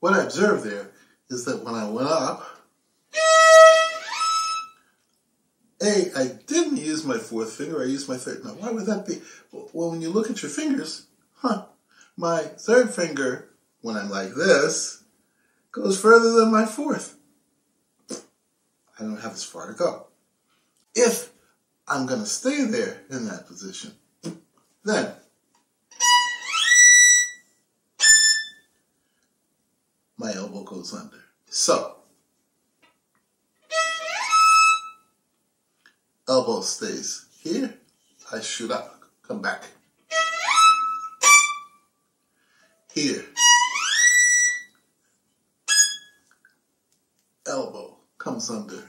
what I observed there is that when I went up, A, I didn't use my fourth finger, I used my third. Now, why would that be? Well, when you look at your fingers, huh, my third finger, when I'm like this, goes further than my fourth. I don't have as far to go. If I'm going to stay there in that position, then my elbow goes under. So, elbow stays here, I shoot up, come back. Here. Elbow comes under.